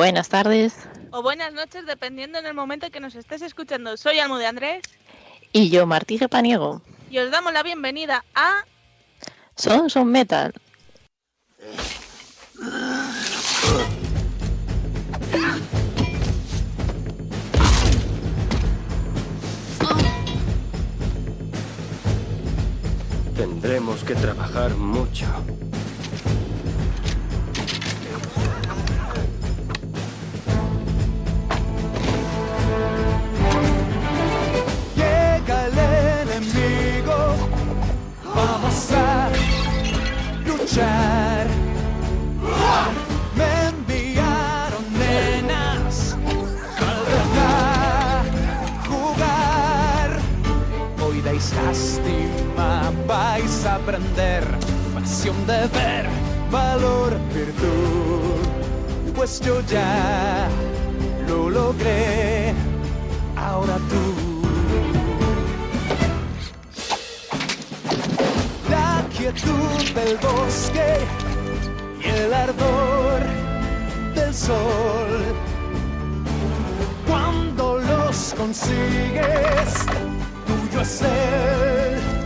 Buenas tardes. O buenas noches, dependiendo en el momento que nos estés escuchando. Soy Almo de Andrés. Y yo, Martí Paniego. Y os damos la bienvenida a... Son Son Metal. Tendremos que trabajar mucho. Vamos a luchar. Me enviaron nenas, tal vez a jugar. Hoy dais lástima, vais a aprender pasión de ver, valor, virtud. Pues yo ya lo logré, ahora tú. Quietud del bosque y el ardor del sol. Cuando los consigues, tuyo es el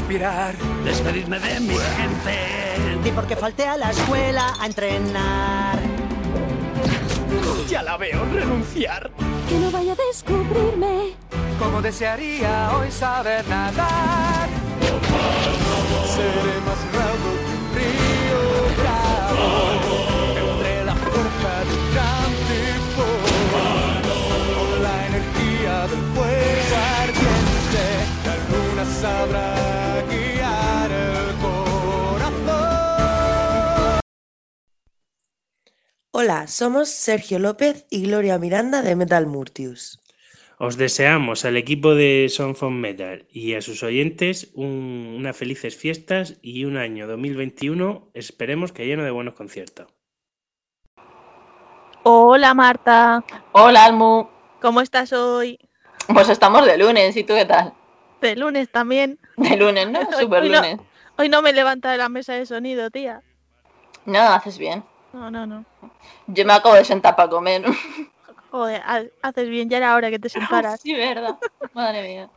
respirar. Despedirme de mi gente. Y porque falté a la escuela a entrenar. Ya la veo renunciar. Que no vaya a descubrirme. Como desearía hoy saber nadar. Seré más raudo que un río bravo. Entre la fuerza de un gran tifón. Con la energía del fuego ardiente. La luna sabrá Hola, somos Sergio López y Gloria Miranda de Metal Murtius. Os deseamos al equipo de Son for Metal y a sus oyentes un- unas felices fiestas y un año 2021 esperemos que lleno de buenos conciertos. Hola Marta. Hola, Almu. ¿Cómo estás hoy? Pues estamos de lunes, ¿y tú qué tal? De lunes también. De lunes, ¿no? Super Hoy no, lunes. hoy no me levanta de la mesa de sonido, tía. No, haces bien. No, no, no. Yo me acabo de sentar para comer. Joder, ha- haces bien, ya era hora que te sentaras. sí, verdad. Madre mía.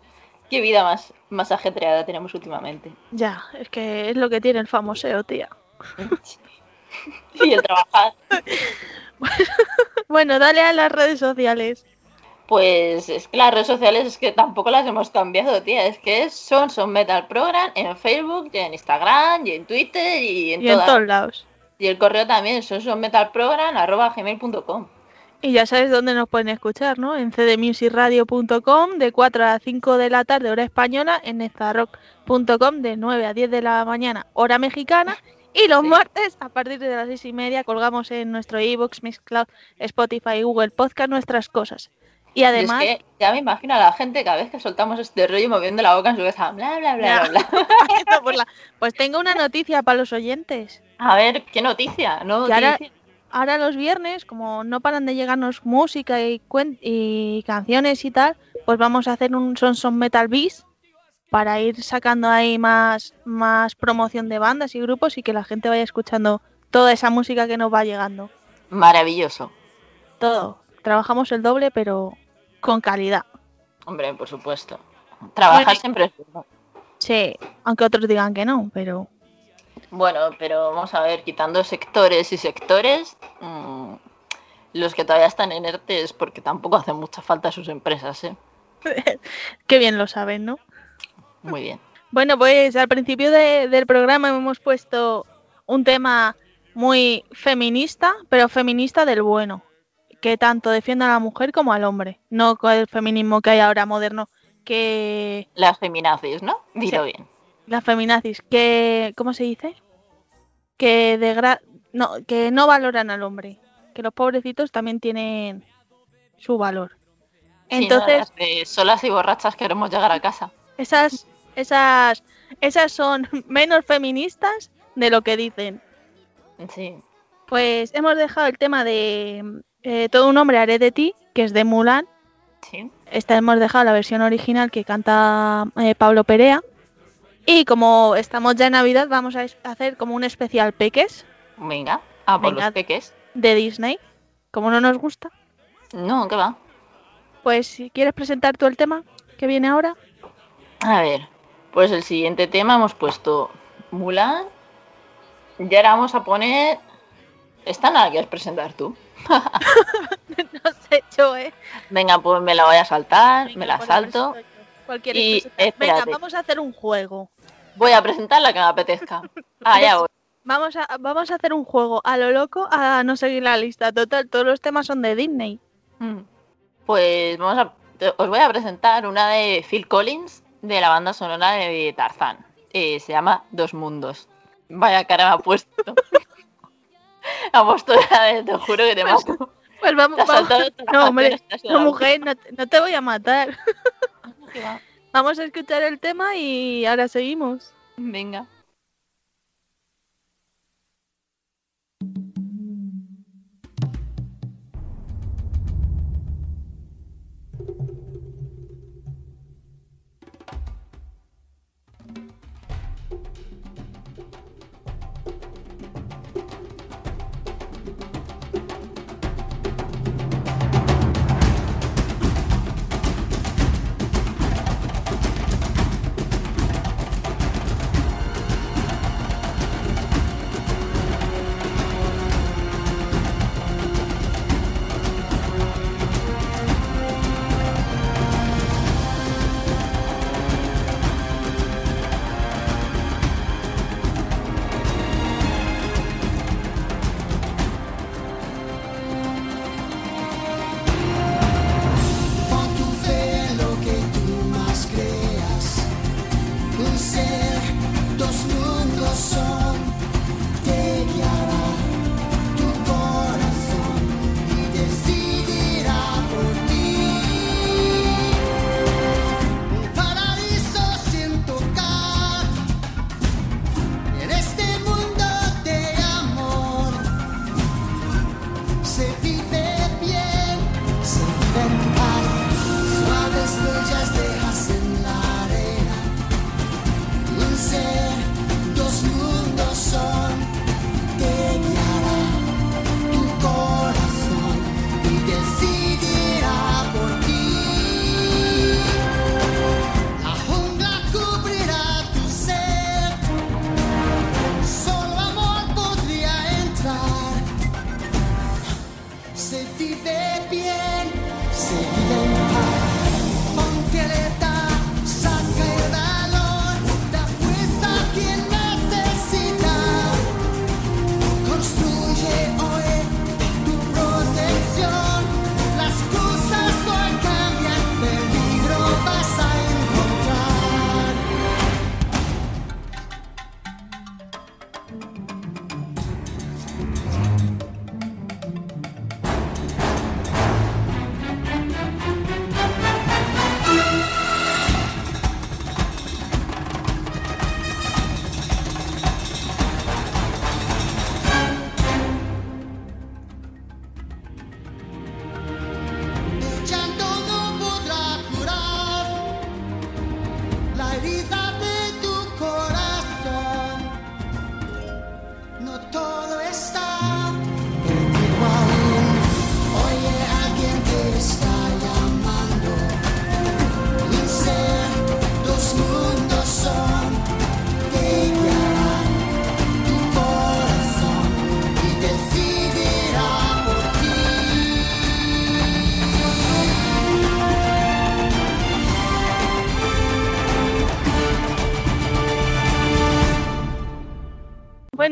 Qué vida más, más ajetreada tenemos últimamente. Ya, es que es lo que tiene el famoseo, tía. Y el trabajar. Bueno, dale a las redes sociales. Pues es que las redes sociales es que tampoco las hemos cambiado, tía. Es que son Son Metal Program en Facebook, y en Instagram, y en Twitter, y en, Y en todos lados. Y el correo también, gmail.com. Y ya sabes dónde nos pueden escuchar, ¿no? En cdmusicradio.com de 4 a 5 de la tarde, hora española, en nezarrock.com de 9 a 10 de la mañana, hora mexicana. Y los Sí. martes, a partir de las 6 y media, colgamos en nuestro iBooks, Mixcloud, Spotify Google Podcast nuestras cosas. Y Y además, es que ya me imagino a la gente cada vez que soltamos este rollo moviendo la boca en su cabeza, bla, bla, bla, bla, bla. la- pues tengo una noticia para los oyentes. A ver, qué noticia, ¿no? Que ahora, ahora los viernes, como no paran de llegarnos música y, y canciones y tal, pues vamos a hacer un Son Son Metal Beast para ir sacando ahí más, más promoción de bandas y grupos y que la gente vaya escuchando toda esa música que nos va llegando. Maravilloso. Todo. Trabajamos el doble, pero con calidad. Hombre, por supuesto. Trabajar Bueno, siempre es bueno. Sí, aunque otros digan que no, pero Bueno, pero vamos a ver, quitando sectores y sectores, mm, los que todavía están en ERTE es porque tampoco hacen mucha falta sus empresas, ¿eh? qué bien lo saben, ¿no? Muy bien. Bueno, pues al principio de- del programa hemos puesto un tema muy feminista, pero feminista del bueno, que tanto defiende a la mujer como al hombre, no con el feminismo que hay ahora moderno, que Las feminazis, ¿no? Dilo bien. las feminazis, que ¿cómo se dice? Que degra no, que no valoran al hombre, que los pobrecitos también tienen su valor. Sí, ¿no? Entonces, Las de solas y borrachas queremos llegar a casa. esas esas Esas son menos feministas de lo que dicen. Sí. Pues hemos dejado el tema de eh, Todo un hombre haré de ti, que es de Mulan. Sí. Esta hemos dejado la versión original que canta eh, Pablo Perea. Y como estamos ya en Navidad, vamos a hacer como un especial Peques Venga, a por Venga. los peques. de Disney. Como no nos gusta, No, ¿qué va? pues si quieres presentar tú el tema que viene ahora. A ver, pues el siguiente tema hemos puesto Mulan. Y ahora vamos a poner. Esta nada quieres presentar tú. no sé, yo, ¿eh? Venga, pues me la voy a saltar, Venga, me la pues salto. presento yo. ¿Cuál quieres Y, presentar? Venga, vamos a hacer un juego. Voy a presentar la que me apetezca. Ah, ya voy. Vamos a, vamos a hacer un juego a lo loco a no seguir la lista. Total, todos los temas son de Disney. Mm. Pues vamos a. Os voy a presentar una de Phil Collins de la banda sonora de Tarzán. Eh, se llama Dos Mundos. Vaya cara me ha puesto. de, te juro que te Pues- mato. Pues vamos, vamos- No, hombre, no, mujer, no, te- no te voy a matar. Vamos a escuchar el tema y ahora seguimos. Venga.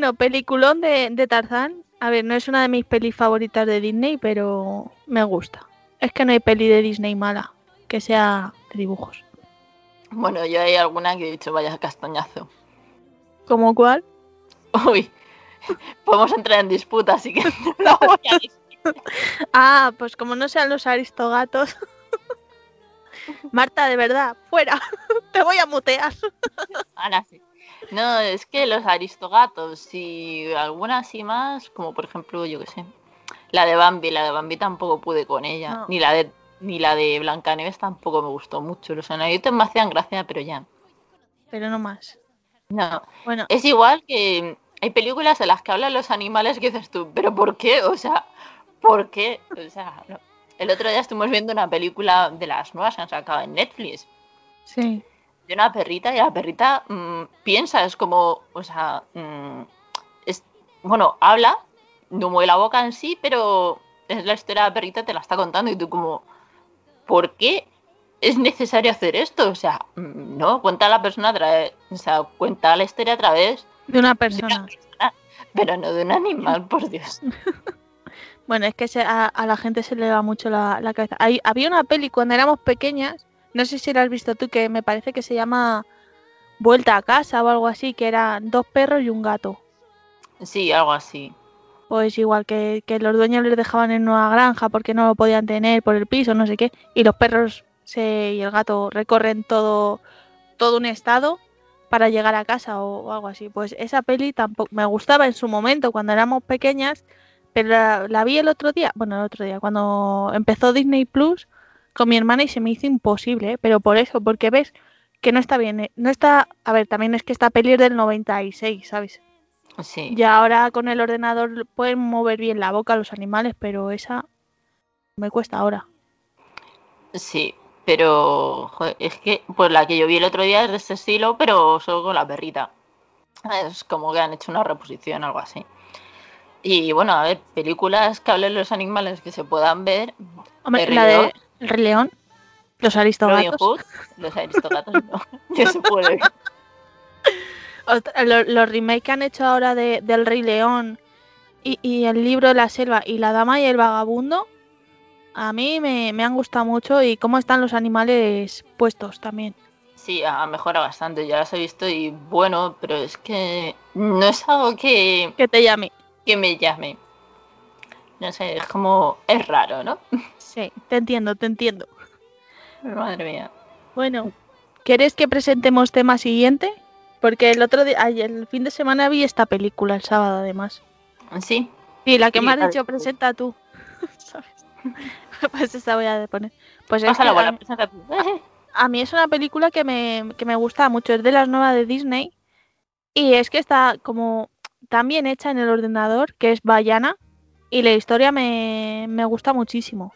Bueno, peliculón de, de Tarzán. A ver, no es una de mis pelis favoritas de Disney, pero me gusta. Es que no hay peli de Disney mala que sea de dibujos. Bueno, yo hay alguna que he dicho vaya castañazo. ¿Como cuál? Uy, podemos entrar en disputa, así que no voy a decir. Ah, pues como no sean los aristogatos. Marta, de verdad, fuera. Te voy a mutear. Ahora sí. No, es que los aristogatos y algunas así más, como por ejemplo, yo qué sé, la de Bambi, la de Bambi tampoco pude con ella, No. ni la de ni la de Blancanieves tampoco me gustó mucho. Los animalitos me hacían gracia, pero ya. Pero no más. No, Bueno, es igual que hay películas en las que hablan los animales que dices tú, pero ¿por qué? O sea, ¿por qué? O sea, no. el otro día estuvimos viendo una película de las nuevas que han sacado en Netflix sí. De una perrita y la perrita mm, piensa, es como, o sea, mm, es, bueno, habla, no mueve la boca en sí, pero es la historia de la perrita, te la está contando y tú como, ¿por qué es necesario hacer esto? O sea, mm, no, cuenta la persona a través, o sea, cuenta la historia a través De una de una persona. persona, pero no de un animal, por Dios. Bueno, es que se- a, a la gente se le va mucho la, la cabeza. Hay- había una peli cuando éramos pequeñas, no sé si la has visto tú, que me parece que se llama Vuelta a casa o algo así, que eran dos perros y un gato. Sí, algo así. Pues igual que, que los dueños les dejaban en una granja porque no lo podían tener por el piso, no sé qué, y los perros se, y el gato recorren todo, todo un estado para llegar a casa o, o algo así. Pues esa peli tampoco me gustaba en su momento cuando éramos pequeñas, pero la, la vi el otro día, bueno, el otro día, cuando empezó Disney Plus con mi hermana y se me hizo imposible, ¿eh? pero por eso, porque ves que no está bien, ¿eh? no está, a ver, también es que esta peli es del 96, ¿sabes? Sí. Ya ahora con el ordenador pueden mover bien la boca los animales, pero esa me cuesta ahora. Sí, pero joder, es que pues la que yo vi el otro día es de este estilo, pero solo con la perrita. Es como que han hecho una reposición, algo así. Y bueno, a ver, películas que hablen los animales que se puedan ver. Hombre, la de El Rey León, los aristogatos, Hood, los aristogatos no, no se puede. los remakes que han hecho ahora de, del Rey León y, y el libro de la selva y la dama y el vagabundo, a mí me, me han gustado mucho y cómo están los animales puestos también. Sí, ha mejorado bastante, ya las he visto y bueno, pero es que no es algo que, Que te llame. que me llame. No sé, es como, es raro, ¿no? Sí, te entiendo, te entiendo. Madre mía. Bueno, ¿quieres que presentemos tema siguiente? Porque el otro día, el fin de semana vi esta película, el sábado además. Sí, Sí, la que Sí, me has dicho, presenta tú. ¿Sabes? Pues esta voy a poner. Pues es pasa que bola, presenta tú. a mí es una película que me, que me gusta mucho, es de las nuevas de Disney. Y es que está como tan bien hecha en el ordenador, que es Bayana. Y la historia me, me gusta muchísimo.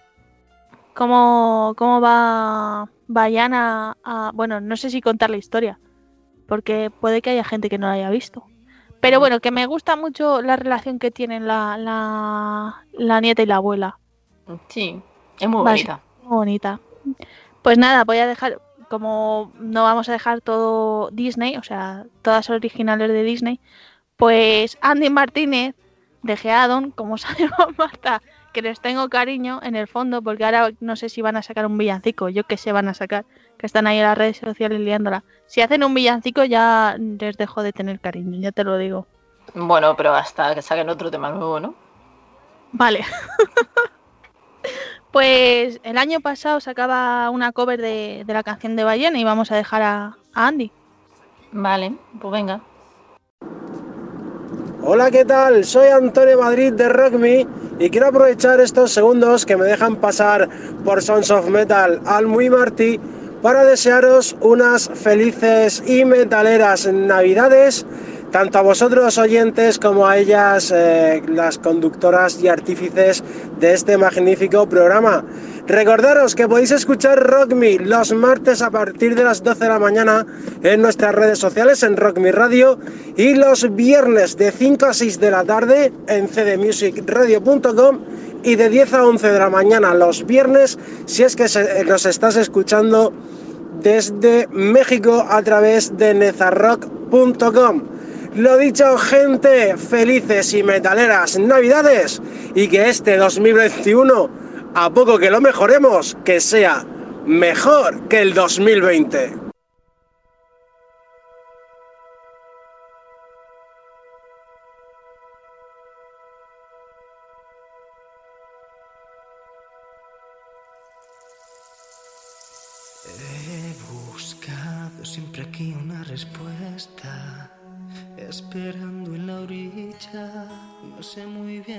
Cómo, cómo va Bayana a... Bueno, no sé si contar la historia, porque puede que haya gente que no la haya visto. Pero bueno, que me gusta mucho la relación que tienen la, la, la nieta y la abuela. Sí, es muy bonita. Muy bonita. Pues nada, voy a dejar, como no vamos a dejar todo Disney, o sea, todas originales de Disney, pues Andy Martínez de Geadon, como sabemos Marta, que les tengo cariño en el fondo, porque ahora no sé si van a sacar un villancico, yo que sé van a sacar, que están ahí en las redes sociales liándola. Si hacen un villancico ya les dejo de tener cariño, ya te lo digo. Bueno, pero hasta que saquen otro tema nuevo, ¿no? Vale. pues el año pasado sacaba una cover de, de la canción de Ballena y vamos a dejar a, a Andy. Vale, pues venga. Hola, ¿qué tal? Soy Antonio Madrid de Rock Me y quiero aprovechar estos segundos que me dejan pasar por Sons of Metal al Muy Martí para desearos unas felices y metaleras navidades, tanto a vosotros oyentes como a ellas, eh, las conductoras y artífices de este magnífico programa. Recordaros que podéis escuchar Rock Me los martes a partir de las 12 de la mañana en nuestras redes sociales en Rock Me Radio y los viernes de 5 a 6 de la tarde en cdmusicradio.com y de 10 a 11 de la mañana los viernes si es que se- nos estás escuchando desde México a través de nezarrock.com. Lo dicho, gente, felices y metaleras navidades y que este 2021, a poco que lo mejoremos, que sea mejor que el 2020.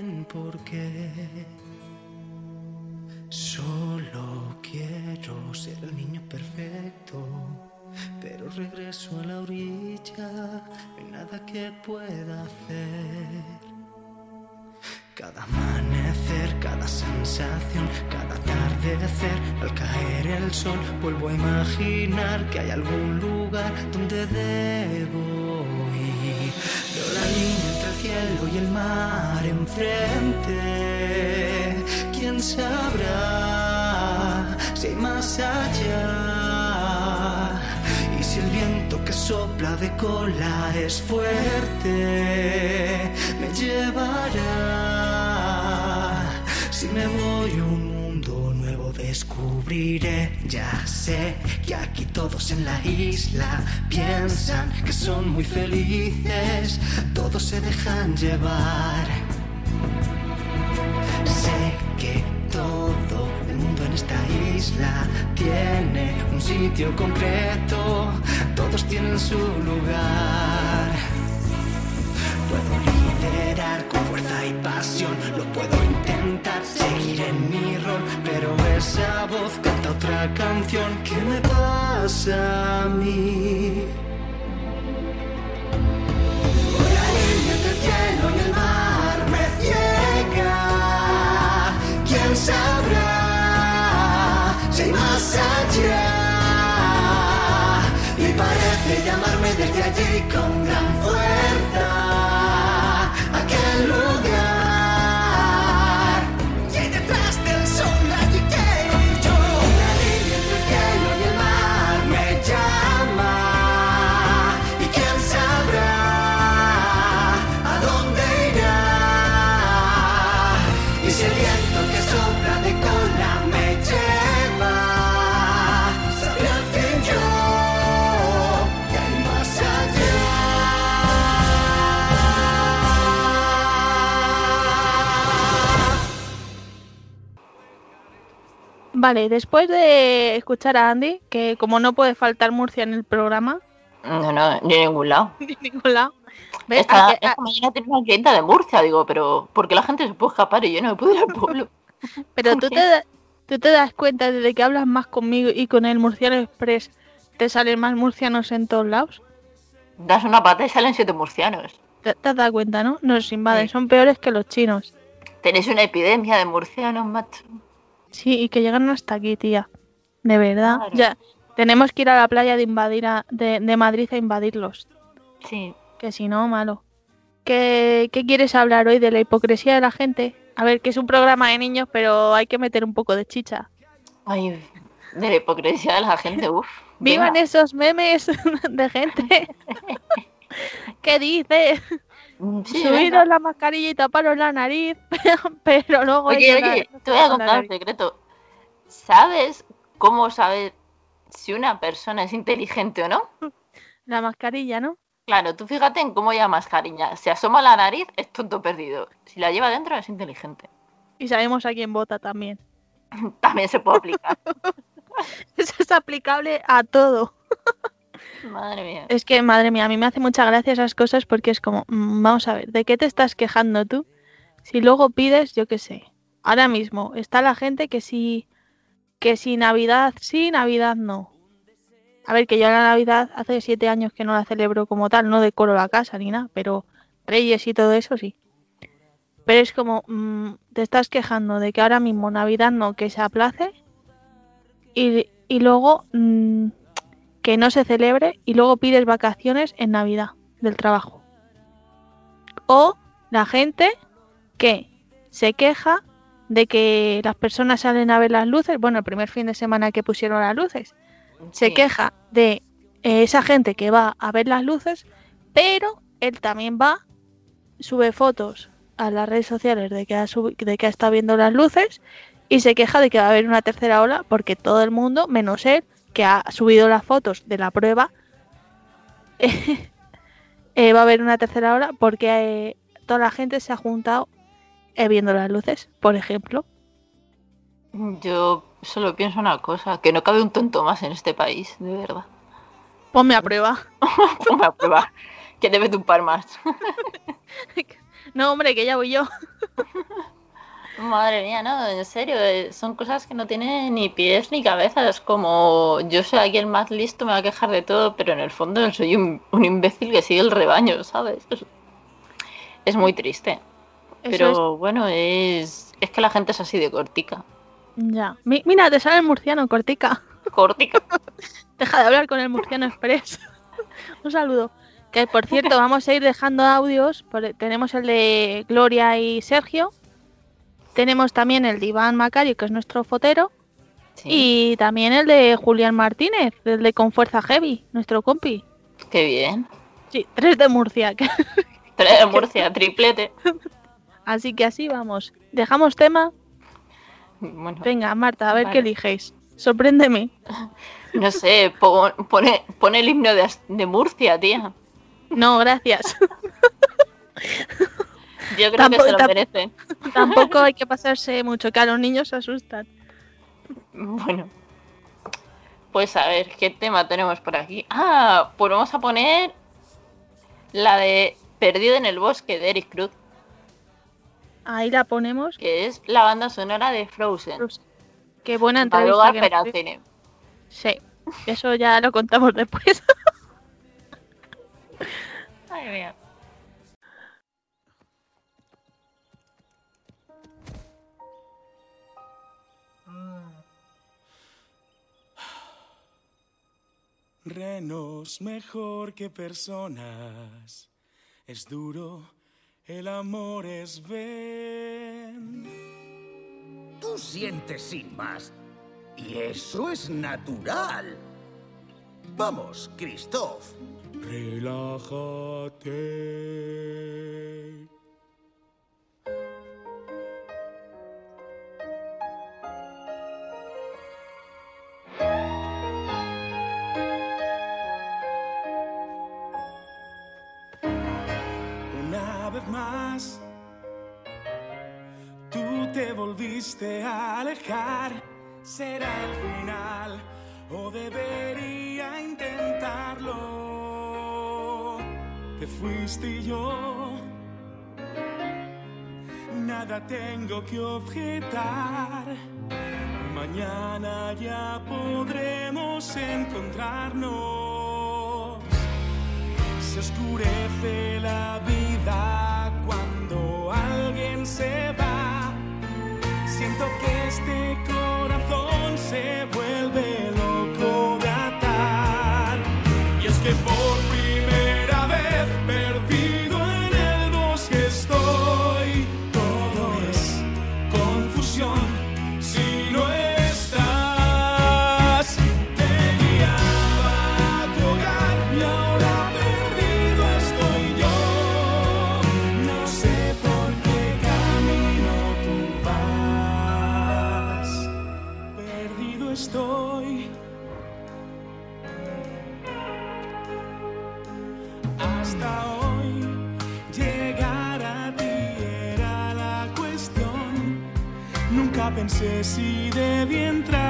Bien por qué. Solo quiero ser el niño perfecto, pero regreso a la orilla, no hay nada que pueda hacer. Cada amanecer, cada sensación, cada atardecer, al caer el sol, vuelvo a imaginar que hay algún lugar donde debo ir. Veo la línea entre el cielo y el mar enfrente. ¿Quién sabrá si hay más allá? Y si el viento que sopla de cola es fuerte, me llevará. Si me voy un mundo nuevo descubriré, ya sé que aquí todos en la isla piensan que son muy felices, todos se dejan llevar. Que todo el mundo en esta isla tiene un sitio concreto, todos tienen su lugar. Puedo liderar con fuerza y pasión, lo puedo intentar, seguir en mi rol, pero esa voz canta otra canción. ¿Qué me pasa a mí? La línea entre el cielo y el mar llamarme desde allí Vale, después de escuchar a Andy, que como no puede faltar Murcia en el programa, No, no, ni en ningún lado. ni en ningún lado. ¿ves? Esta, esta mañana tenía una clienta de Murcia, digo, pero ¿por qué la gente se puede escapar y yo no me puedo ir al pueblo? Pero tú te, tú te das cuenta desde que hablas más conmigo y con el Murciano Express, te salen más murcianos en todos lados. Das una pata y salen siete murcianos. ¿Te, te has dado cuenta, no? Nos invaden, Sí. son peores que los chinos. Tenéis una epidemia de murcianos, macho. Sí, y que llegan hasta aquí, tía. De verdad. Claro. Ya, tenemos que ir a la playa de invadir a- de, de Madrid a invadirlos. Sí. Que si no, malo. ¿Qué, ¿Qué quieres hablar hoy de la hipocresía de la gente? A ver, que es un programa de niños, pero hay que meter un poco de chicha. Ay, de la hipocresía de la gente, uff. ¡Vivan esos memes de gente! ¿Qué dices? Sí, Subiros venga. la mascarilla y taparos la nariz, pero luego... Oye, te voy a contar un secreto. ¿Sabes cómo saber si una persona es inteligente o no? La mascarilla, ¿no? Claro, tú fíjate en cómo lleva mascarilla. Si asoma la nariz, es tonto perdido. Si la lleva dentro, es inteligente. Y sabemos a quién vota también. También se puede aplicar. Eso es aplicable a todo. Madre mía. Es que, madre mía, a mí me hace mucha gracia esas cosas porque es como, mm, vamos a ver, ¿de qué te estás quejando tú? Si luego pides, yo qué sé. Ahora mismo está la gente que sí, que si Navidad sí, Navidad no. A ver, que yo la Navidad hace siete años que no la celebro como tal, no decoro la casa ni nada, pero Reyes y todo eso sí. Pero es como, mm, te estás quejando de que ahora mismo Navidad no, que se aplace y, y luego mm, que no se celebre y luego pides vacaciones en Navidad del trabajo. O la gente que se queja de que las personas salen a ver las luces, bueno, el primer fin de semana que pusieron las luces, se queja de eh, esa gente que va a ver las luces, pero él también va, sube fotos a las redes sociales de que ha, de que ha estado viendo las luces y se queja de que va a haber una tercera ola porque todo el mundo, menos él, que ha subido las fotos de la prueba, eh, va a haber una tercera ola porque eh, toda la gente se ha juntado eh, viendo las luces, por ejemplo. Yo solo pienso una cosa, que no cabe un tonto más en este país, de verdad. Ponme a prueba. Ponme a prueba. Que debe de un par más. No, hombre, que ya voy yo. Madre mía, no, en serio, eh, son cosas que no tienen ni pies ni cabezas. Como yo soy aquí el más listo, me va a quejar de todo, pero en el fondo soy un, un imbécil que sigue el rebaño, ¿sabes? Es, es muy triste. Pero bueno, es, es que la gente es así de cortica. Ya. Mi- mira, te sale el murciano, cortica. Cortica. Deja de hablar con el murciano express. Un saludo. Que por cierto, vamos a ir dejando audios. por- tenemos el de Gloria y Sergio. Tenemos también el de Iván Macario, que es nuestro fotero. Y también el de Julián Martínez, el de Con Fuerza Heavy, nuestro compi. Qué bien. Sí, tres de Murcia. Tres de Murcia, triplete. Así que así vamos. Dejamos tema. Bueno, Venga, Marta, a ver Vale. qué eliges. Sorpréndeme. no sé, pon- pone, pone el himno de, de Murcia, tía. No, gracias. Yo creo que Tampoco- se lo merecen. Tampoco hay que pasarse mucho, que a los niños se asustan. Bueno. Pues a ver, ¿qué tema tenemos por aquí? Ah, pues vamos a poner la de Perdido en el bosque de Eric Cruz, Ahí la ponemos. que es la banda sonora de Frozen. Qué buena entrevista. que al cine. Sí, eso ya lo contamos después. Ay, mía. Renos mejor que personas. Es duro, el amor es ven. Tú sientes sin más. Y eso es natural. Vamos, Christoph. Relájate. Más, tú te volviste a alejar. ¿Será el final o debería intentarlo? Te fuiste y yo nada tengo que objetar. Mañana ya podremos encontrarnos. Se oscurece la vida Siento que este corazón se vuelve Nunca pensé si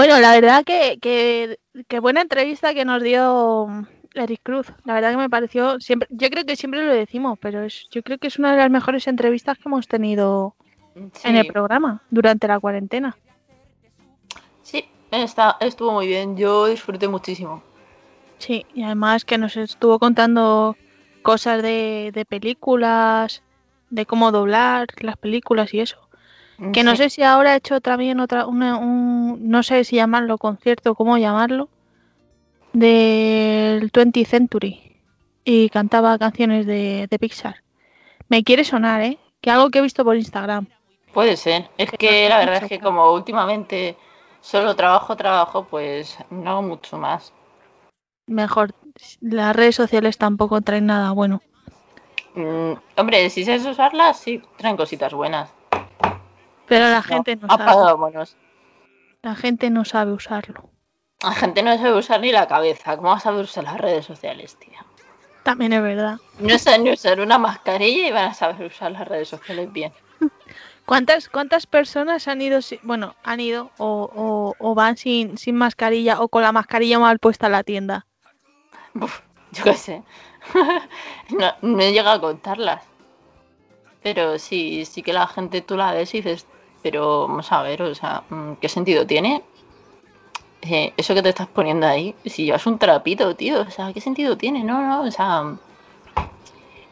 Bueno, la verdad que, que, que buena entrevista que nos dio Eric Cruz. La verdad que me pareció siempre, yo creo que siempre lo decimos, pero es, yo creo que es una de las mejores entrevistas que hemos tenido en el programa durante la cuarentena. Sí, está, estuvo muy bien. Yo disfruté muchísimo. Sí, y además que nos estuvo contando cosas de, de películas, de cómo doblar las películas y eso. Que no Sí. sé si ahora ha hecho también otra, una- un, no sé si llamarlo concierto, cómo llamarlo, del 20th Century y cantaba canciones de, de Pixar. Me quiere sonar, ¿eh? Que algo que he visto por Instagram. Puede ser. Es que la verdad es que como últimamente solo trabajo, trabajo, pues no hago mucho más. Mejor, las redes sociales tampoco traen nada bueno. Mm, hombre, si sabes usarlas, sí, traen cositas buenas. Pero la gente no sabe. La gente no sabe usarlo. La gente no sabe usar ni la cabeza. ¿Cómo vas a saber usar las redes sociales, tía? También es verdad. No saben ni usar una mascarilla y van a saber usar las redes sociales bien. ¿Cuántas, cuántas personas han ido, si- bueno, han ido o, o- o van sin, sin mascarilla o con la mascarilla mal puesta a la tienda? Yo qué sé. no, no he llegado a contarlas. Pero sí, sí que la gente tú la ves y dices, pero vamos a ver, o sea, mm, ¿qué sentido tiene? Eh, eso que te estás poniendo ahí, si llevas un trapito, tío, o sea, ¿qué sentido tiene? No, no, o sea...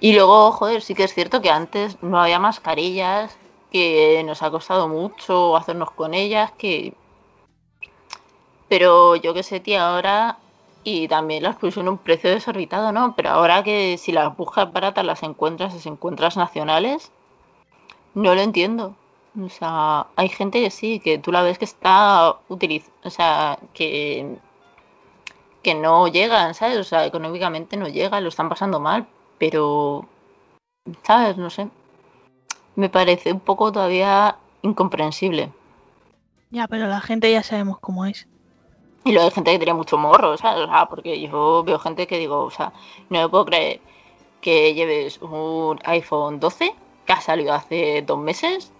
Y luego, joder, sí que es cierto que antes no había mascarillas, que nos ha costado mucho hacernos con ellas, que... Pero yo qué sé, tía, ahora... Y también las pusieron un precio desorbitado, ¿no? Pero ahora que si las buscas baratas las encuentras, las encuentras nacionales, no lo entiendo. O sea, hay gente que sí, que tú la ves que está utilizando, o sea, que, que no llegan, ¿sabes? O sea, económicamente no llegan, lo están pasando mal, pero, ¿sabes? No sé. Me parece un poco todavía incomprensible. Ya, pero la gente ya sabemos cómo es. Y luego hay gente que tiene mucho morro, ¿sabes? O sea, porque yo veo gente que digo, o sea, no me puedo creer que lleves un iPhone 12 que ha salido hace dos meses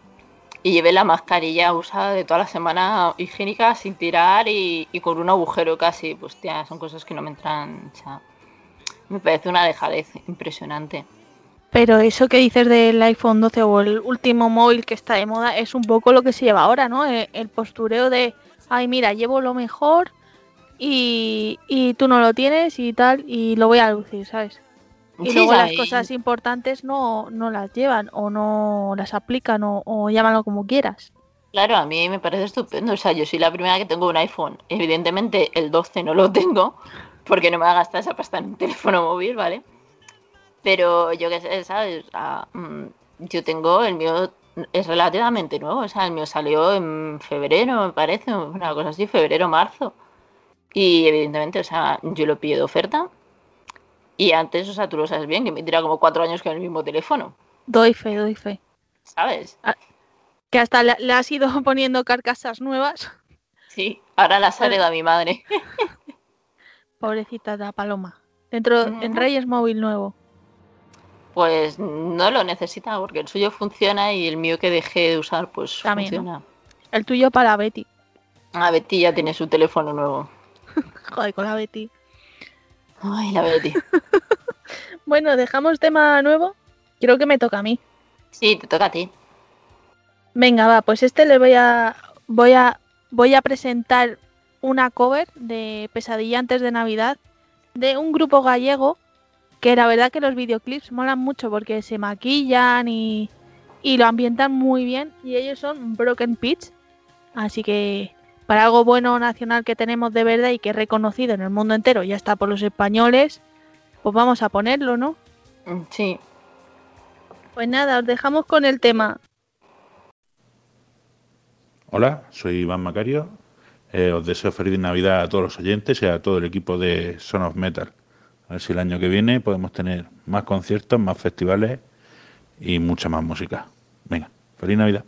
y lleves la mascarilla usada de toda la semana higiénica sin tirar y, con un agujero casi. Pues, tía, son cosas que no me entran. O sea, me parece una dejadez impresionante. Pero eso que dices del iPhone 12 o el último móvil que está de moda es un poco lo que se lleva ahora, ¿no? Eh, El postureo de, ay, mira, llevo lo mejor y, y tú no lo tienes y tal, y lo voy a lucir, ¿sabes? Y Sí, luego las cosas importantes no, no las llevan o no las aplican o, o llámalo como quieras. Claro, a mí me parece estupendo. O sea, yo soy la primera que tengo un iPhone. Evidentemente el 12 no lo tengo porque no me va a gastar esa pasta en un teléfono móvil, ¿vale? Pero yo qué sé, ¿sabes? Mm, yo tengo, el mío es relativamente nuevo. O sea, el mío salió en febrero, me parece, una cosa así, febrero, marzo. Y evidentemente, o sea, yo lo pillo de oferta. Y antes, o sea, tú lo sabes bien, que me tira como cuatro años con el mismo teléfono, Doy fe, doy fe. ¿sabes? Que hasta le, le has ido poniendo carcasas nuevas. Sí, ahora las heredo a mi madre. Pobrecita la paloma. Dentro, en. Reyes móvil nuevo. Pues no lo necesita porque el suyo funciona y el mío que dejé de usar pues También, ¿no? funciona. El tuyo para Betty. Ah, Betty ya tiene su teléfono nuevo. Joder, con la Betty. Ay, la Betty. Bueno, dejamos tema nuevo. Creo que me toca a mí. Sí, te toca a ti. Venga, va, pues este le voy a voy a voy a presentar una cover de Pesadilla antes de Navidad de un grupo gallego que la verdad que los videoclips molan mucho porque se maquillan y, y lo ambientan muy bien y ellos son Broken Pitch. Así que para algo bueno nacional que tenemos de verdad y que es reconocido en el mundo entero, ya está por los españoles, pues vamos a ponerlo, ¿no? Sí. Pues nada, os dejamos con el tema. Hola, soy Iván Macario. Eh, os deseo feliz Navidad a todos los oyentes y a todo el equipo de Son of Metal. A ver si el año que viene podemos tener más conciertos, más festivales y mucha más música. Venga, feliz Navidad.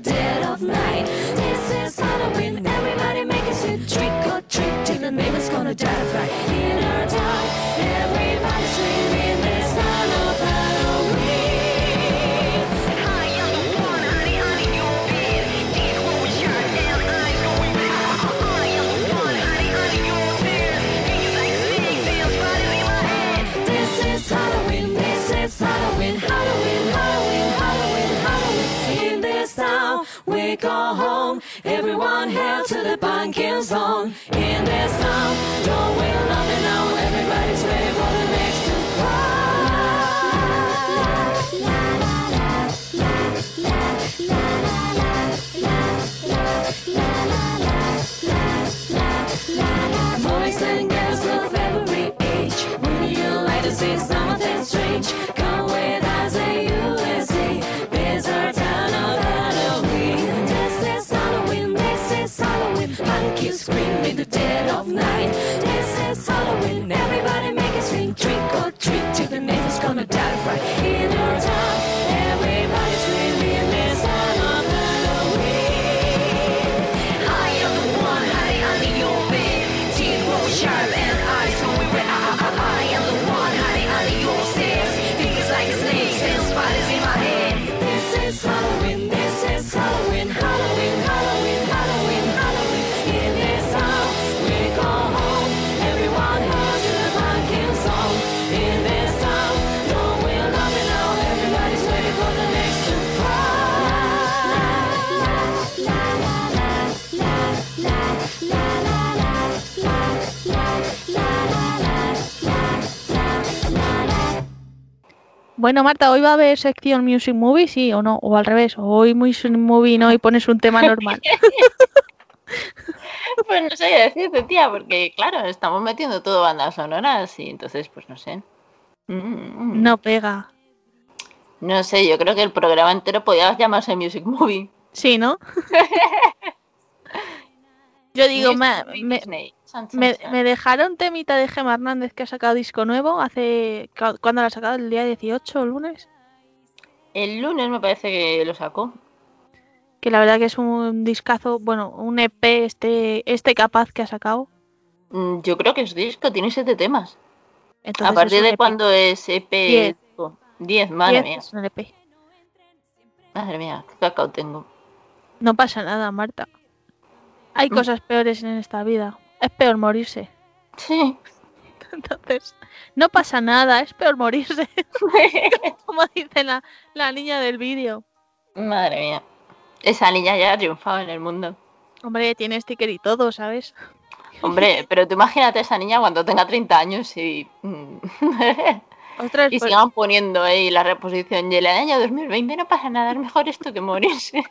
Dead of night. This is Halloween, everybody make a sweet trick or treat till the neighbor's gonna die right in our town. Everyone head to the pumpkin zone. In this town, don't we love it now? Everybody's ready for the next Boys and girls of every age, would you like to see something strange? Scream in the dead of night. This is Halloween, everybody make a swing, trick or treat till the neighbor's gonna die right in our town. Bueno, Marta, ¿hoy va a haber sección Music Movie, sí o no? O al revés, hoy Music Movie no y pones un tema normal. Pues no sé qué decirte, tía, porque claro, estamos metiendo todo bandas sonoras y entonces, pues no sé. Mm, No pega. No sé, yo creo que el programa entero podía llamarse Music Movie. Sí, ¿no? Yo digo, Music me, me, Me- dejaron temita de Gemma Hernández que ha sacado disco nuevo hace... cu- ¿Cuándo lo ha sacado? ¿El día 18 o lunes? El lunes me parece que lo sacó. Que la verdad que es un discazo, bueno, un EP este, este capaz que ha sacado. Mm, Yo creo que es disco, tiene siete temas. Entonces A partir de EP. cuando es EP. Diez. disco. Diez, madre Diez mía. EP. Madre mía, qué cacao tengo. No pasa nada, Marta. Hay Mm. cosas peores en esta vida. Es peor morirse. Sí. Entonces, no pasa nada, es peor morirse. Como dice la, la niña del vídeo. Madre mía. Esa niña ya ha triunfado en el mundo. Hombre, tiene sticker y todo, ¿sabes? Hombre, pero tú imagínate a esa niña cuando tenga 30 años y. mm, Ostras, y pues- sigan poniendo ahí la reposición. Y el año 2020 no pasa nada, es mejor esto que morirse.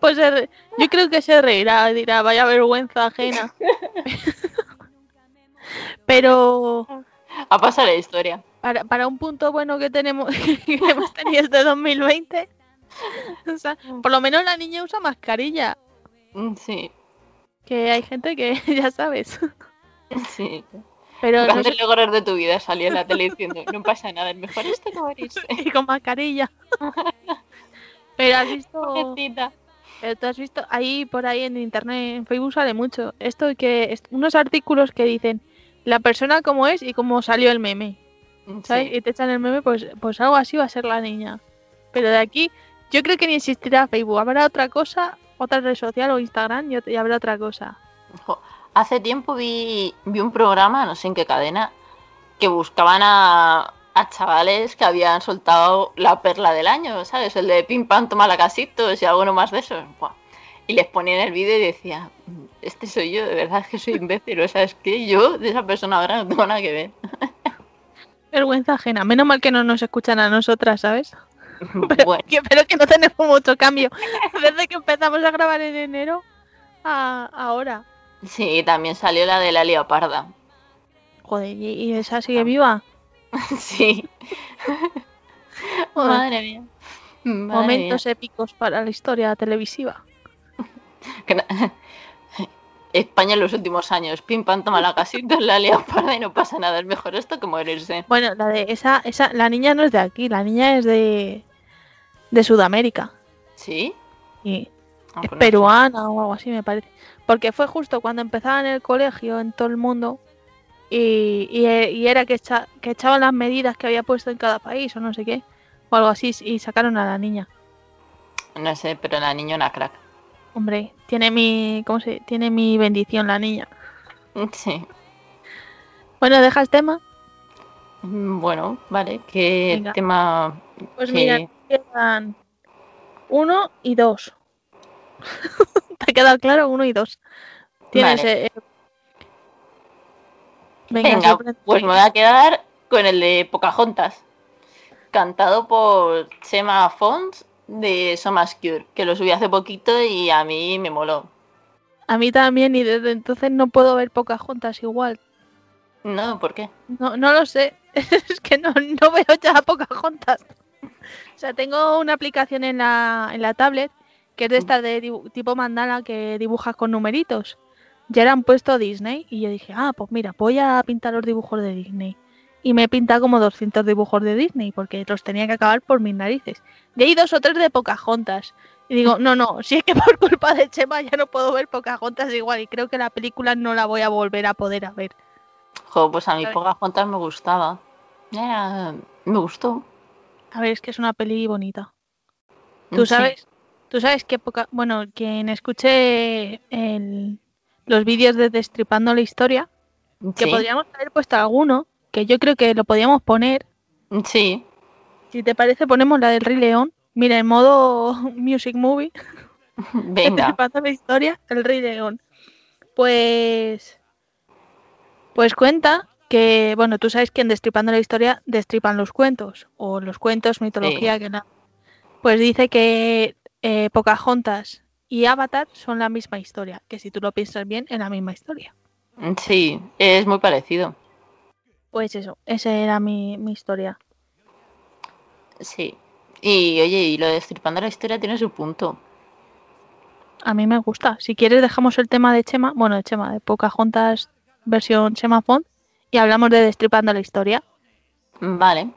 Pues se re- yo creo que se reirá, dirá, vaya vergüenza ajena. Pero A pasar la historia. para, para un punto bueno que tenemos que hemos tenido este 2020, o sea, por lo menos la niña usa mascarilla, Mm, Sí, que hay gente que ya sabes. sí. Pero no sé- el logro de tu vida salió en la tele diciendo, no pasa nada, es mejor esto que morirse. y con mascarilla. Pero has visto, Pobrecita. Pero tú has visto ahí por ahí en internet, en Facebook sale mucho esto que es- unos artículos que dicen la persona como es y cómo salió el meme. ¿sabes? Sí. Y te echan el meme, pues, pues algo así va a ser la niña. Pero de aquí, yo creo que ni existirá Facebook. Habrá otra cosa, otra red social o Instagram y, habrá otra cosa. Hace tiempo vi, vi un programa, no sé en qué cadena, que buscaban a, a chavales que habían soltado la perla del año, ¿sabes? El de pim pam, toma la casitos y alguno más de esos. Buah. Y les ponían el vídeo y decía, "Mm, este soy yo, de verdad que soy imbécil. O sea, es que yo de esa persona ahora no tengo nada que ver. Vergüenza ajena. Menos mal que no nos escuchan a nosotras, ¿sabes? Bueno, Que- pero que no tenemos mucho cambio. Desde que empezamos a grabar en enero a ahora. sí, también salió la de la leoparda. Joder, ¿y, y esa sigue viva? Sí. Madre mía. Madre Momentos épicos para la historia televisiva. España en los últimos años, pim pam, toma la casita, la leoparda y no pasa nada, es mejor esto que morirse. Bueno, la de esa, esa, la niña no es de aquí, la niña es de de Sudamérica. ¿Sí? Y Ah, es pues peruana o algo así, me parece. Porque fue justo cuando empezaba en el colegio en todo el mundo y, y, y era que, echa- que echaban las medidas que había puesto en cada país o no sé qué, o algo así, y sacaron a la niña. No sé, pero la niña una crack. Hombre, tiene mi, ¿cómo se? Tiene mi bendición la niña. Sí. Bueno, deja el tema. Mm, Bueno, vale. ¿Qué Venga. tema? Pues mira, quedan uno y dos. ¿Te ha quedado claro? Uno y dos. Tienes. Vale. eh, Venga, pues me voy a quedar con el de Pocahontas, cantado por Chema Fons de Somas Cure, que lo subí hace poquito y a mí me moló. A mí también, y desde entonces no puedo ver Pocahontas igual. No, ¿por qué? No, no lo sé. es que no, no veo ya Pocahontas. O sea, tengo una aplicación en la, en la tablet que es de esta de tipo mandala que dibujas con numeritos. Ya le han puesto Disney y yo dije, ah, pues mira, voy a pintar los dibujos de Disney. Y me he pintado como 200 dibujos de Disney porque los tenía que acabar por mis narices. De ahí dos o tres de Pocahontas. Y digo, no, no, si es que por culpa de Chema ya no puedo ver Pocahontas igual y creo que la película no la voy a volver a poder a ver. Jo, pues a mí ¿Sabes? Pocahontas me gustaba. Era- Me gustó. A ver, es que es una peli bonita. Tú Sí. sabes, tú sabes que poca, bueno, quien escuche el- los vídeos de Destripando la Historia, que podríamos haber puesto alguno, que yo creo que lo podíamos poner. Sí. Si te parece, ponemos la del Rey León. Mira, en modo music movie. Venga. Destripando la Historia, el Rey León. Pues, pues cuenta que, bueno, tú sabes que en Destripando la Historia destripan los cuentos, o los cuentos, mitología, que la... Pues dice que eh, Pocahontas y Avatar son la misma historia, que si tú lo piensas bien, es la misma historia. Sí, es muy parecido. Pues eso, esa era mi, mi historia. Sí. Y oye, y lo de Destripando la Historia tiene su punto. A mí me gusta. Si quieres, dejamos el tema de Chema, bueno, de Chema, de Pocahontas versión Chema Font, y hablamos de Destripando la Historia. Vale.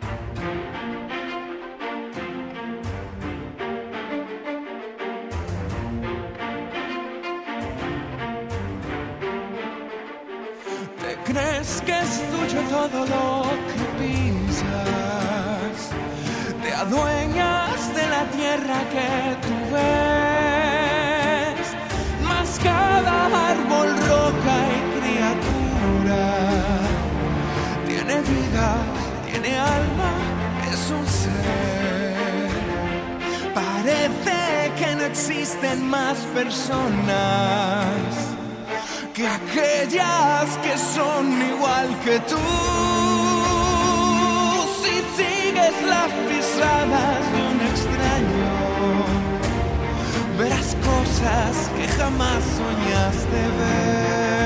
Es tuyo todo lo que pisas? Te adueñas de la tierra que tú ves. Mas cada árbol, roca y criatura tiene vida, tiene alma, es un ser. Parece que no existen más personas que aquellas que son igual que tú. Si sigues las pisadas de un extraño, verás cosas que jamás soñaste ver.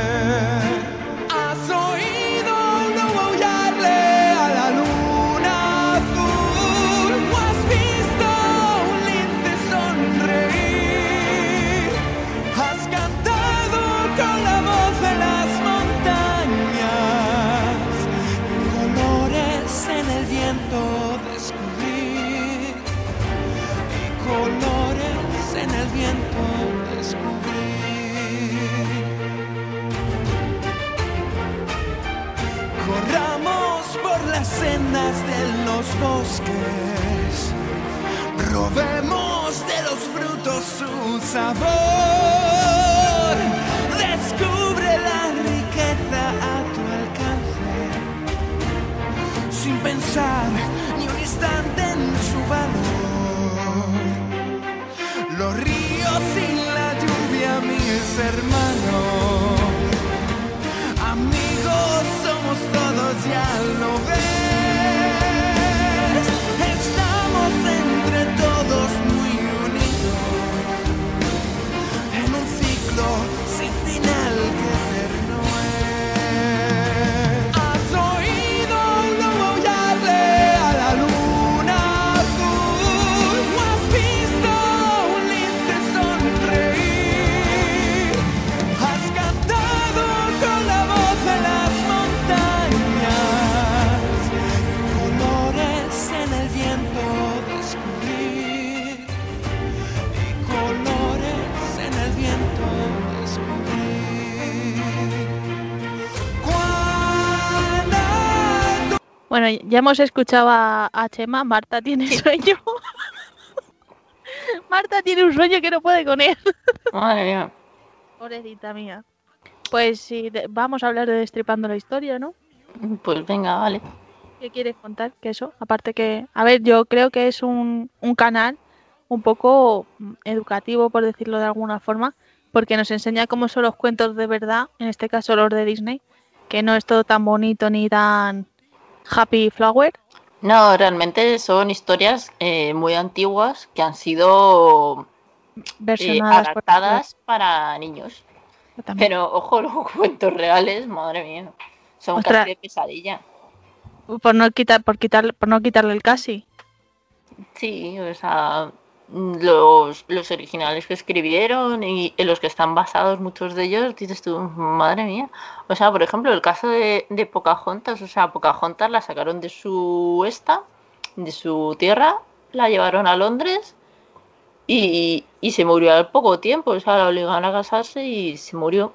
Bueno, ya hemos escuchado a, a Chema. Marta tiene sueño. Marta tiene un sueño que no puede con él. Madre mía. Pobrecita mía. Pues sí, vamos a hablar de Destripando la Historia, ¿no? Pues venga, vale. ¿Qué quieres contar? Que eso, aparte que, a ver, yo creo que es un, un canal un poco mm, educativo, por decirlo de alguna forma, porque nos enseña cómo son los cuentos de verdad, en este caso los de Disney, que no es todo tan bonito ni tan happy flower. No, realmente son historias eh, muy antiguas que han sido eh, Versionadas por adaptadas para niños. Pero ojo, los cuentos reales, madre mía, son Ostras. casi de pesadilla. Por no quitar, por quitar, por no quitarle el casi. Sí, o sea, los, los originales que escribieron y en los que están basados muchos de ellos, dices tú, madre mía. O sea, por ejemplo, el caso de, de Pocahontas, o sea, Pocahontas la sacaron de su esta, de su tierra, la llevaron a Londres y, y se murió al poco tiempo, o sea, la obligaron a casarse y se murió.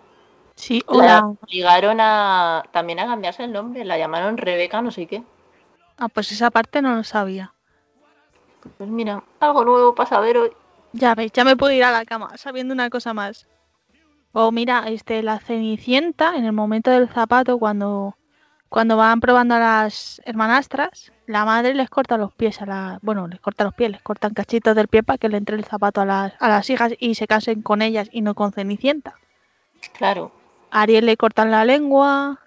Sí, La hola. obligaron a también a cambiarse el nombre, la llamaron Rebeca no sé qué. Ah, pues esa parte no lo sabía. Pues mira, algo nuevo para saber hoy. Ya veis, ya me puedo ir a la cama sabiendo una cosa más. O mira, este, la Cenicienta, en el momento del zapato, cuando, cuando van probando a las hermanastras, la madre les corta los pies a la, bueno, les corta los pies, les cortan cachitos del pie para que le entre el zapato a las, a las hijas y se casen con ellas y no con Cenicienta. Claro. A Ariel le cortan la lengua,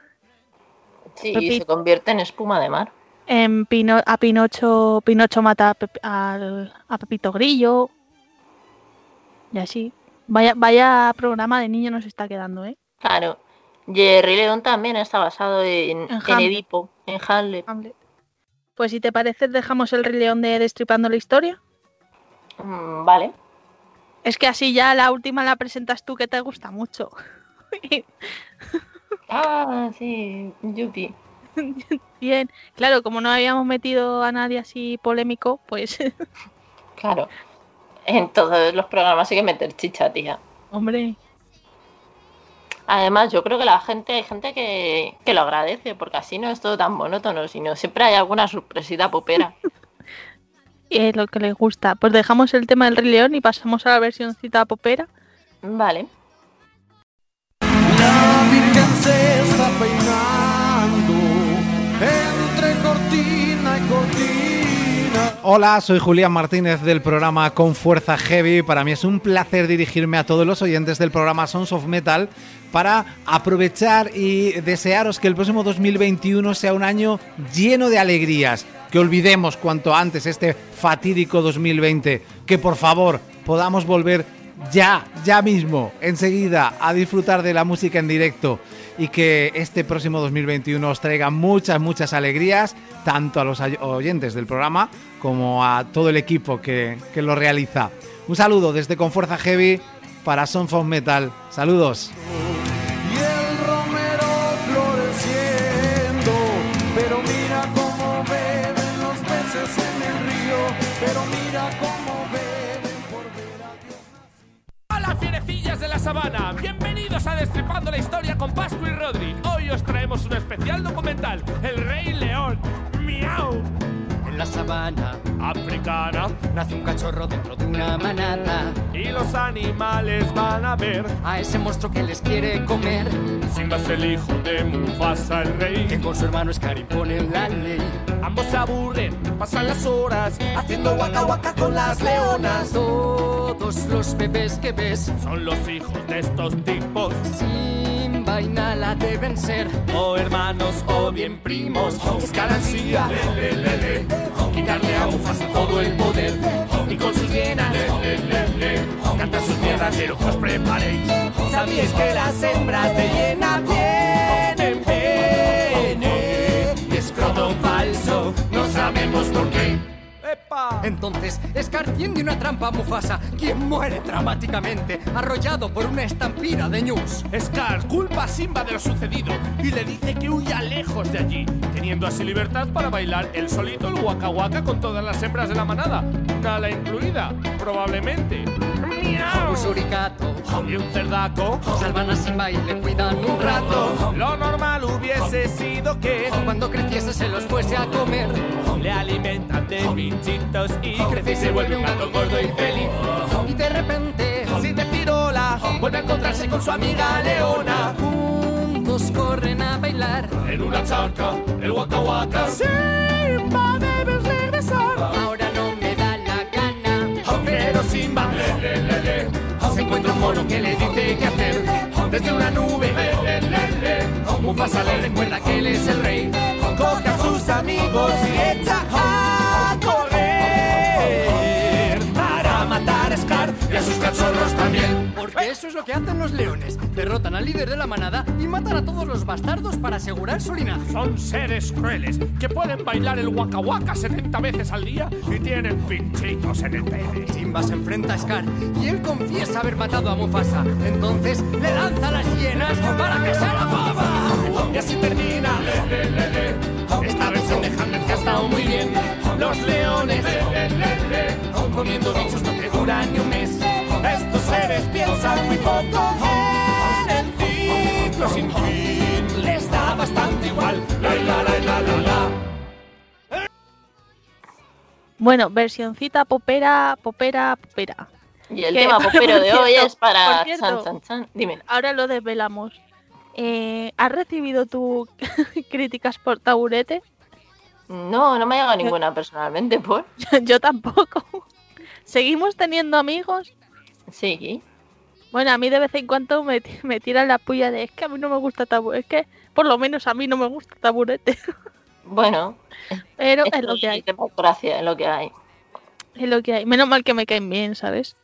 Sí, Pepi- se convierte en espuma de mar. En Pino- a Pinocho, Pinocho mata a, Pep- al- a Pepito Grillo. Y así. Vaya, vaya programa de niño nos está quedando, ¿eh? Claro. Jerry León también está basado en, en Hamlet. Edipo, en Hamlet. Pues si te parece, dejamos el Rey León de Destripando la Historia. Mm, vale. Es que así ya la última la presentas tú que te gusta mucho. Ah, sí, Yupi. Bien, claro, como no habíamos metido a nadie así polémico, pues Claro. En todos los programas hay que meter chicha, tía. hombre, Además, yo creo que la gente, hay gente que, que lo agradece, porque así no es todo tan monótono, sino siempre hay alguna sorpresita popera. es lo que les gusta. Pues dejamos el tema del Rey León y pasamos a la versioncita popera. Vale. La Virgen se está peinando Hola, soy Julián Martínez del programa Con Fuerza Heavy. Para mí es un placer dirigirme a todos los oyentes del programa Sons of Metal para aprovechar y desearos que el próximo 2021 sea un año lleno de alegrías. Que olvidemos cuanto antes este fatídico 2020. Que por favor podamos volver ya, ya mismo, enseguida, a disfrutar de la música en directo y que este próximo 2021 os traiga muchas, muchas alegrías, tanto a los oyentes del programa como a todo el equipo que, que lo realiza. Un saludo desde Con Fuerza Heavy para Sons of Metal. Saludos. Destripando la Historia con Pascu y Rodri. Hoy os traemos un especial documental, El Rey León. ¡Miau! En la sabana africana nace un cachorro dentro de una manada. Y los animales van a ver a ese monstruo que les quiere comer. Simba es el hijo de Mufasa, el rey. Que con su hermano Scar impone la ley. Ambos se aburren, pasan las horas haciendo guaca guaca con las leonas. Todos los bebés que ves son los hijos de estos tipos. Simba y Nala deben ser o hermanos o bien primos. Buscar ansía, le, le, le, le. quitarle a Mufasa todo el poder. Y con sus hienas, cantar sus tierras, pero que os preparéis. ¿Sabíais que las hembras de hiena tienen Entonces, Scar tiende una trampa a Mufasa, quien muere dramáticamente, arrollado por una estampida de ñus. Scar culpa a Simba de lo sucedido y le dice que huya lejos de allí, teniendo así libertad para bailar el solito el waka waka con todas las hembras de la manada, Nala incluida, probablemente. ¡Miau! Un suricato y un cerdaco. salvan a Simba y le cuidan un rato. Lo normal hubiese sido que Cuando creciese se los fuese a comer. le alimentan de pinchitos y Crece y se vuelve un gato gordo y feliz. Y de repente, sin decir hola, vuelve a encontrarse con su amiga Leona. juntos corren a bailar. En una charca, el waka waka. Simba, encuentra un mono que le dice qué hacer. Desde una nube, Mufasa le recuerda que él es el rey. Coge a sus amigos y echa también. Porque eso es lo que hacen los leones. Derrotan al líder de la manada y matan a todos los bastardos para asegurar su linaje. Son seres crueles que pueden bailar el waka waka 70 veces al día y tienen pinchitos en el pene. Simba se enfrenta a Scar y él confiesa haber matado a Mufasa. Entonces le lanza las hienas para que se la coma. Y así termina le, le, le, le. esta versión de Hamlet que ha estado muy bien. Los leones le, le, le, le, comiendo bichos no te duran ni un mes. Estos seres piensan muy poco en el ciclo sin fin. Les da bastante igual. La, la, la, la, la, la. Bueno, versioncita popera, popera, popera. Y el Que, tema popero de hoy es para cierto, Chan Chan Chan. Dime. Ahora lo desvelamos. Eh, ¿Has recibido tu críticas por taburete? No, no me ha llegado ninguna personalmente, por. Yo tampoco. ¿Seguimos teniendo amigos? Sí. Bueno, a mí de vez en cuando me, me tiran la puya de es que a mí no me gusta taburete. Es que por lo menos a mí no me gusta taburete. Bueno, Pero es lo que hay. democracia, es lo que hay. Es lo que hay. Menos mal que me caen bien, ¿sabes?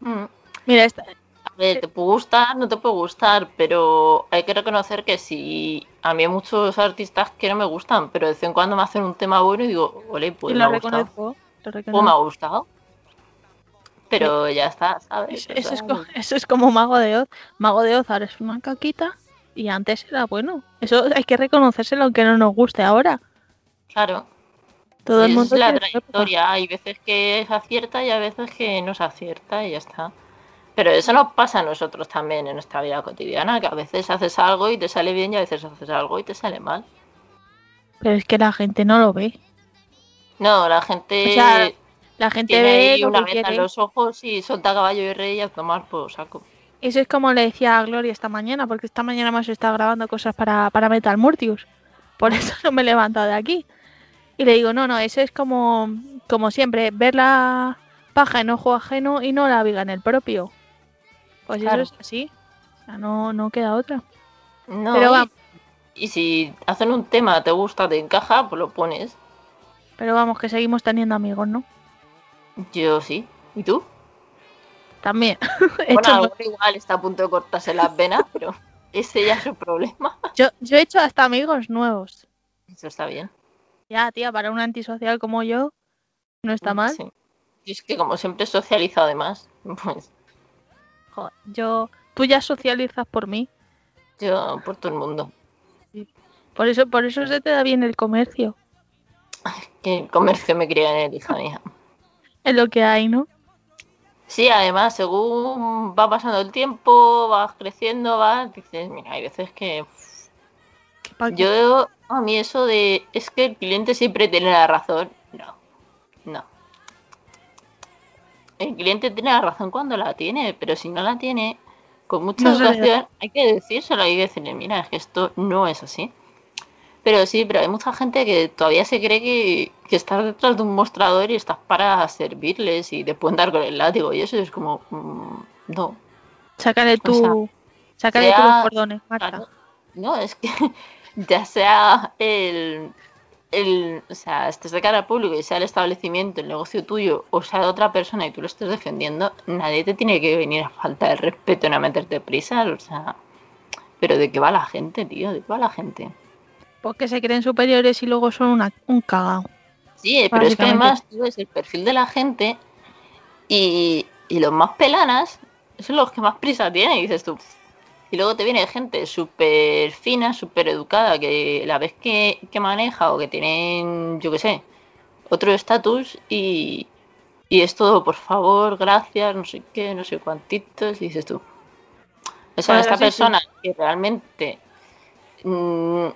Mm. Mira, esta, A ver, te puede gustar, no te puede gustar, pero hay que reconocer que si a mí hay muchos artistas que no me gustan, pero de vez en cuando me hacen un tema bueno y digo, ole, pues y me lo ha gustado. reconozco. Lo Pues reconozco. me ha gustado. Pero ya está, ¿sabes? Eso es, sea, co- eso es como Mago de Oz. Mago de Oz ahora es una caquita y antes era bueno. Eso hay que reconocérselo aunque no nos guste ahora. Claro. Todo el es mundo la trayectoria. Hay veces que se acierta y a veces que no se acierta y ya está. Pero eso nos pasa a nosotros también en nuestra vida cotidiana, que a veces haces algo y te sale bien y a veces haces algo y te sale mal. Pero es que la gente no lo ve. No, la gente O sea, la gente tiene ve ahí lo una que en los ojos y solta caballo y rey y a tomar por saco. Eso es como le decía a Gloria esta mañana, porque esta mañana hemos estado grabando cosas para, para Metal Murtius. Por eso no me he levantado de aquí. Y le digo, no, no, eso es como, como siempre, ver la paja en ojo ajeno y no la viga en el propio. Pues Claro. eso es así. O sea, no, no queda otra. No, Pero y, si hacen un tema, te gusta, te encaja, pues lo pones. Pero vamos, que seguimos teniendo amigos, ¿no? Yo sí. ¿Y tú? También. He Bueno, hecho igual está a punto de cortarse las venas, pero ese ya es su problema. yo, yo he hecho hasta amigos nuevos. Eso está bien. Ya, tía, para un antisocial como yo, no está mal. Sí. Y es que como siempre socializo además, pues Joder, yo, tú ya socializas por mí. yo por todo el mundo. Por eso, por eso se te da bien el comercio. Que el comercio me cría en él, hija mía. Es lo que hay, ¿no? Sí, además, según va pasando el tiempo, vas creciendo, vas, dices, mira, hay veces que yo, a mí eso de, es que el cliente siempre tiene la razón, no, no. El cliente tiene la razón cuando la tiene, pero si no la tiene, con mucha No educación, hay que decírselo, hay que decirle, mira, es que esto no es así. Pero sí, pero hay mucha gente que todavía se cree que, que estás detrás de un mostrador y estás para servirles y te pueden dar con el látigo y eso es como, mm, no. Sácale tú, sea, sácale tú sea- los cordones, Marta. No, es que ya sea el, el, o sea, estés de cara al público y sea el establecimiento, el negocio tuyo, o sea de otra persona y tú lo estés defendiendo, nadie te tiene que venir a falta de respeto en a meterte prisa, o sea, pero ¿de qué va la gente, tío? ¿De qué va la gente? Porque se creen superiores y luego son una, un cagao. Sí, pero es que además tú ves el perfil de la gente y, y los más pelanas son los que más prisa tienen, y dices tú. Y luego te viene gente súper fina, súper educada, que la vez que, que maneja o que tienen, yo qué sé, otro estatus y, y es todo, por favor, gracias, no sé qué, no sé cuantitos, y dices tú. O sea, esta persona que realmente, mm,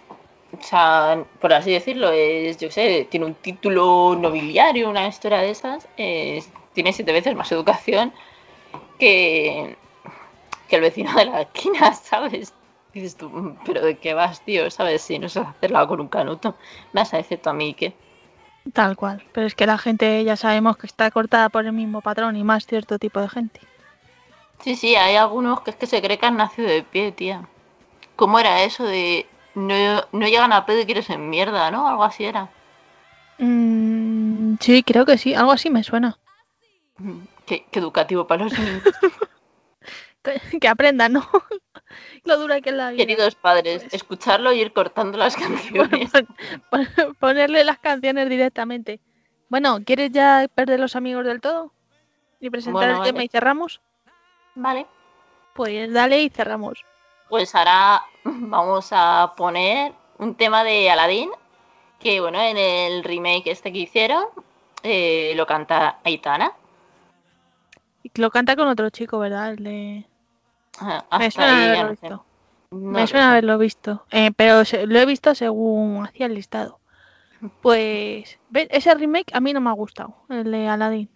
o sea, por así decirlo, es, yo sé, tiene un título nobiliario, una historia de esas, es- tiene siete veces más educación que, que el vecino de la esquina, ¿sabes? Dices tú, "Mm, pero ¿de qué vas, tío? ¿Sabes? Si no sabes hacerla con un canuto, vas a decir tú a mí que... Tal cual. Pero es que la gente ya sabemos que está cortada por el mismo patrón y más cierto tipo de gente. Sí, sí, hay algunos que es que se cree que han nacido de pie, tía. ¿Cómo era eso de no, no llegan a pedo y quieres en mierda, ¿no? Algo así era. Mm, sí, creo que sí. Algo así me suena. Qué, qué educativo para los niños. Que, que aprendan, ¿no? Lo dura que es la vida. Queridos padres, escucharlo y ir cortando las canciones. Pon- Ponerle las canciones directamente. Bueno, ¿quieres ya perder los amigos del todo? ¿Y presentar Bueno, el tema y cerramos? Vale. Pues dale y cerramos. Pues ahora vamos a poner un tema de Aladdin, que bueno, en el remake este que hicieron, eh, lo canta Aitana. Lo canta con otro chico, ¿verdad? El de... Ajá, Me suena haberlo no sé. visto. No Me suena haberlo visto. Eh, pero lo he visto según hacía el listado. Pues, ¿ves? Ese remake a mí no me ha gustado, el de Aladdin.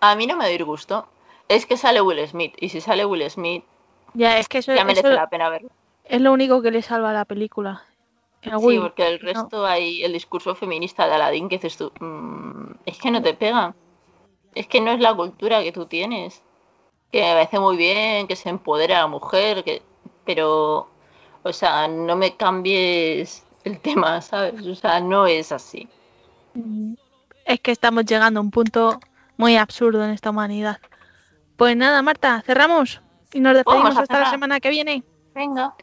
A mí no me da gusto. Es que sale Will Smith, y si sale Will Smith, Ya, es que eso, ya merece eso la pena verlo. Es lo único que le salva a la película. El Sí, porque el no. resto hay el discurso feminista de Aladdin que dices tú, "Mm, es que no te pega. Es que no es la cultura que tú tienes. Que me parece muy bien, que se empodera a la mujer, que... pero, o sea, no me cambies el tema, ¿sabes? O sea, no es así. Mm, Es que estamos llegando a un punto muy absurdo en esta humanidad. Pues nada, Marta, cerramos y nos despedimos hasta la semana que viene. Venga.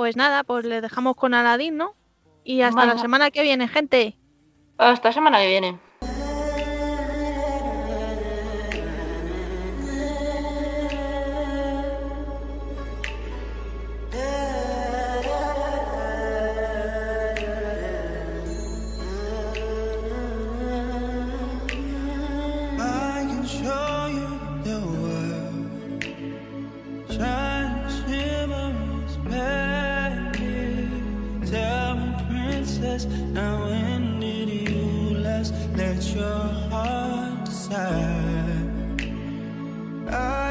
Pues nada, pues le dejamos con Aladdin, ¿no? Y hasta la semana que viene, gente. Hasta semana que viene. I can show you the world. Now when did you last let your heart decide? I